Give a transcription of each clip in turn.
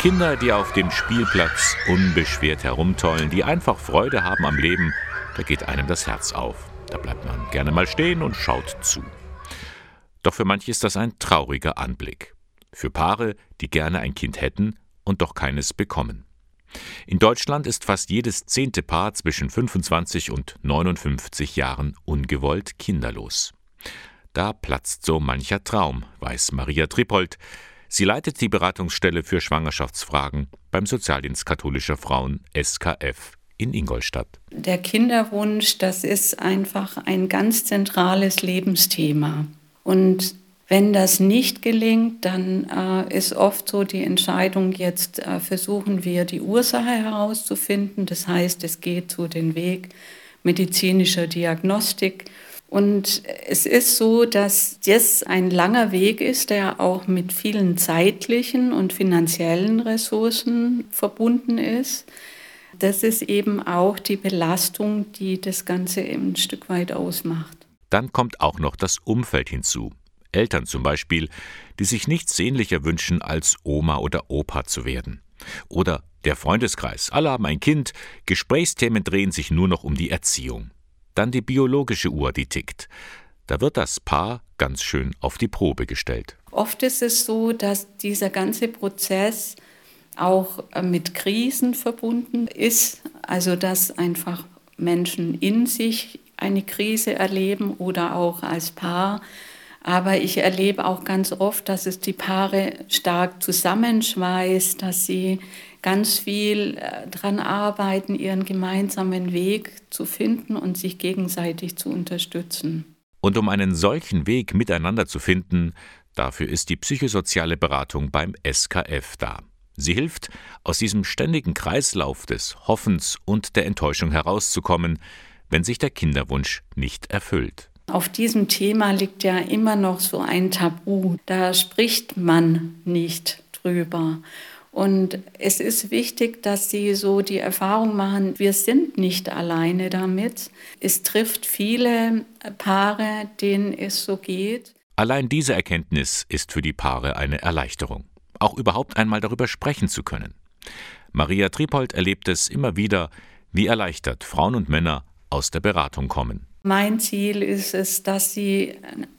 Kinder, die auf dem Spielplatz unbeschwert herumtollen, die einfach Freude haben am Leben, da geht einem das Herz auf. Da bleibt man gerne mal stehen und schaut zu. Doch für manche ist das ein trauriger Anblick. Für Paare, die gerne ein Kind hätten und doch keines bekommen. In Deutschland ist fast jedes zehnte Paar zwischen 25 und 59 Jahren ungewollt kinderlos. Da platzt so mancher Traum, weiß Maria Trippold. Sie leitet die Beratungsstelle für Schwangerschaftsfragen beim Sozialdienst katholischer Frauen SKF in Ingolstadt. Der Kinderwunsch, das ist einfach ein ganz zentrales Lebensthema. Und wenn das nicht gelingt, dann äh, ist oft so die Entscheidung, jetzt äh, versuchen wir die Ursache herauszufinden. Das heißt, es geht so den Weg medizinischer Diagnostik. Und es ist so, dass das ein langer Weg ist, der auch mit vielen zeitlichen und finanziellen Ressourcen verbunden ist. Das ist eben auch die Belastung, die das Ganze ein Stück weit ausmacht. Dann kommt auch noch das Umfeld hinzu. Eltern zum Beispiel, die sich nichts sehnlicher wünschen, als Oma oder Opa zu werden. Oder der Freundeskreis, alle haben ein Kind, Gesprächsthemen drehen sich nur noch um die Erziehung. Dann die biologische Uhr, die tickt. Da wird das Paar ganz schön auf die Probe gestellt. Oft ist es so, dass dieser ganze Prozess auch äh, mit Krisen verbunden ist, also dass einfach Menschen in sich eine Krise erleben oder auch als Paar aber ich erlebe auch ganz oft, dass es die Paare stark zusammenschweißt, dass sie ganz viel äh, daran arbeiten, ihren gemeinsamen Weg zu finden und sich gegenseitig zu unterstützen. Und um einen solchen Weg miteinander zu finden, dafür ist die psychosoziale Beratung beim SKF da. Sie hilft, aus diesem ständigen Kreislauf des Hoffens und der Enttäuschung herauszukommen, wenn sich der Kinderwunsch nicht erfüllt. Auf diesem Thema liegt ja immer noch so ein Tabu. Da spricht man nicht drüber. Und es ist wichtig, dass Sie so die Erfahrung machen, wir sind nicht alleine damit. Es trifft viele Paare, denen es so geht. Allein diese Erkenntnis ist für die Paare eine Erleichterung, auch überhaupt einmal darüber sprechen zu können. Maria Tripold erlebt es immer wieder, wie erleichtert Frauen und Männer aus der Beratung kommen. Mein Ziel ist es, dass sie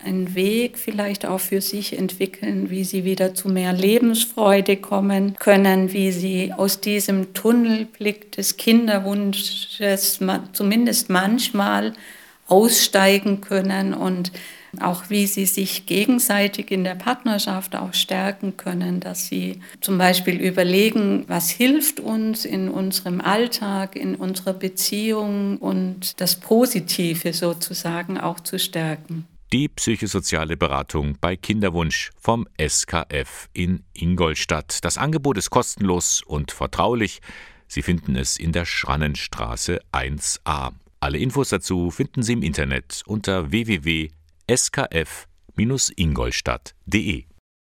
einen Weg vielleicht auch für sich entwickeln, wie sie wieder zu mehr Lebensfreude kommen können, wie sie aus diesem Tunnelblick des Kinderwunsches zumindest manchmal aussteigen können und auch wie sie sich gegenseitig in der Partnerschaft auch stärken können, dass sie zum Beispiel überlegen, was hilft uns in unserem Alltag, in unserer Beziehung und das Positive sozusagen auch zu stärken. Die psychosoziale Beratung bei Kinderwunsch vom SKF in Ingolstadt. Das Angebot ist kostenlos und vertraulich. Sie finden es in der Schrannenstraße 1a. Alle Infos dazu finden Sie im Internet unter www skf-ingolstadt.de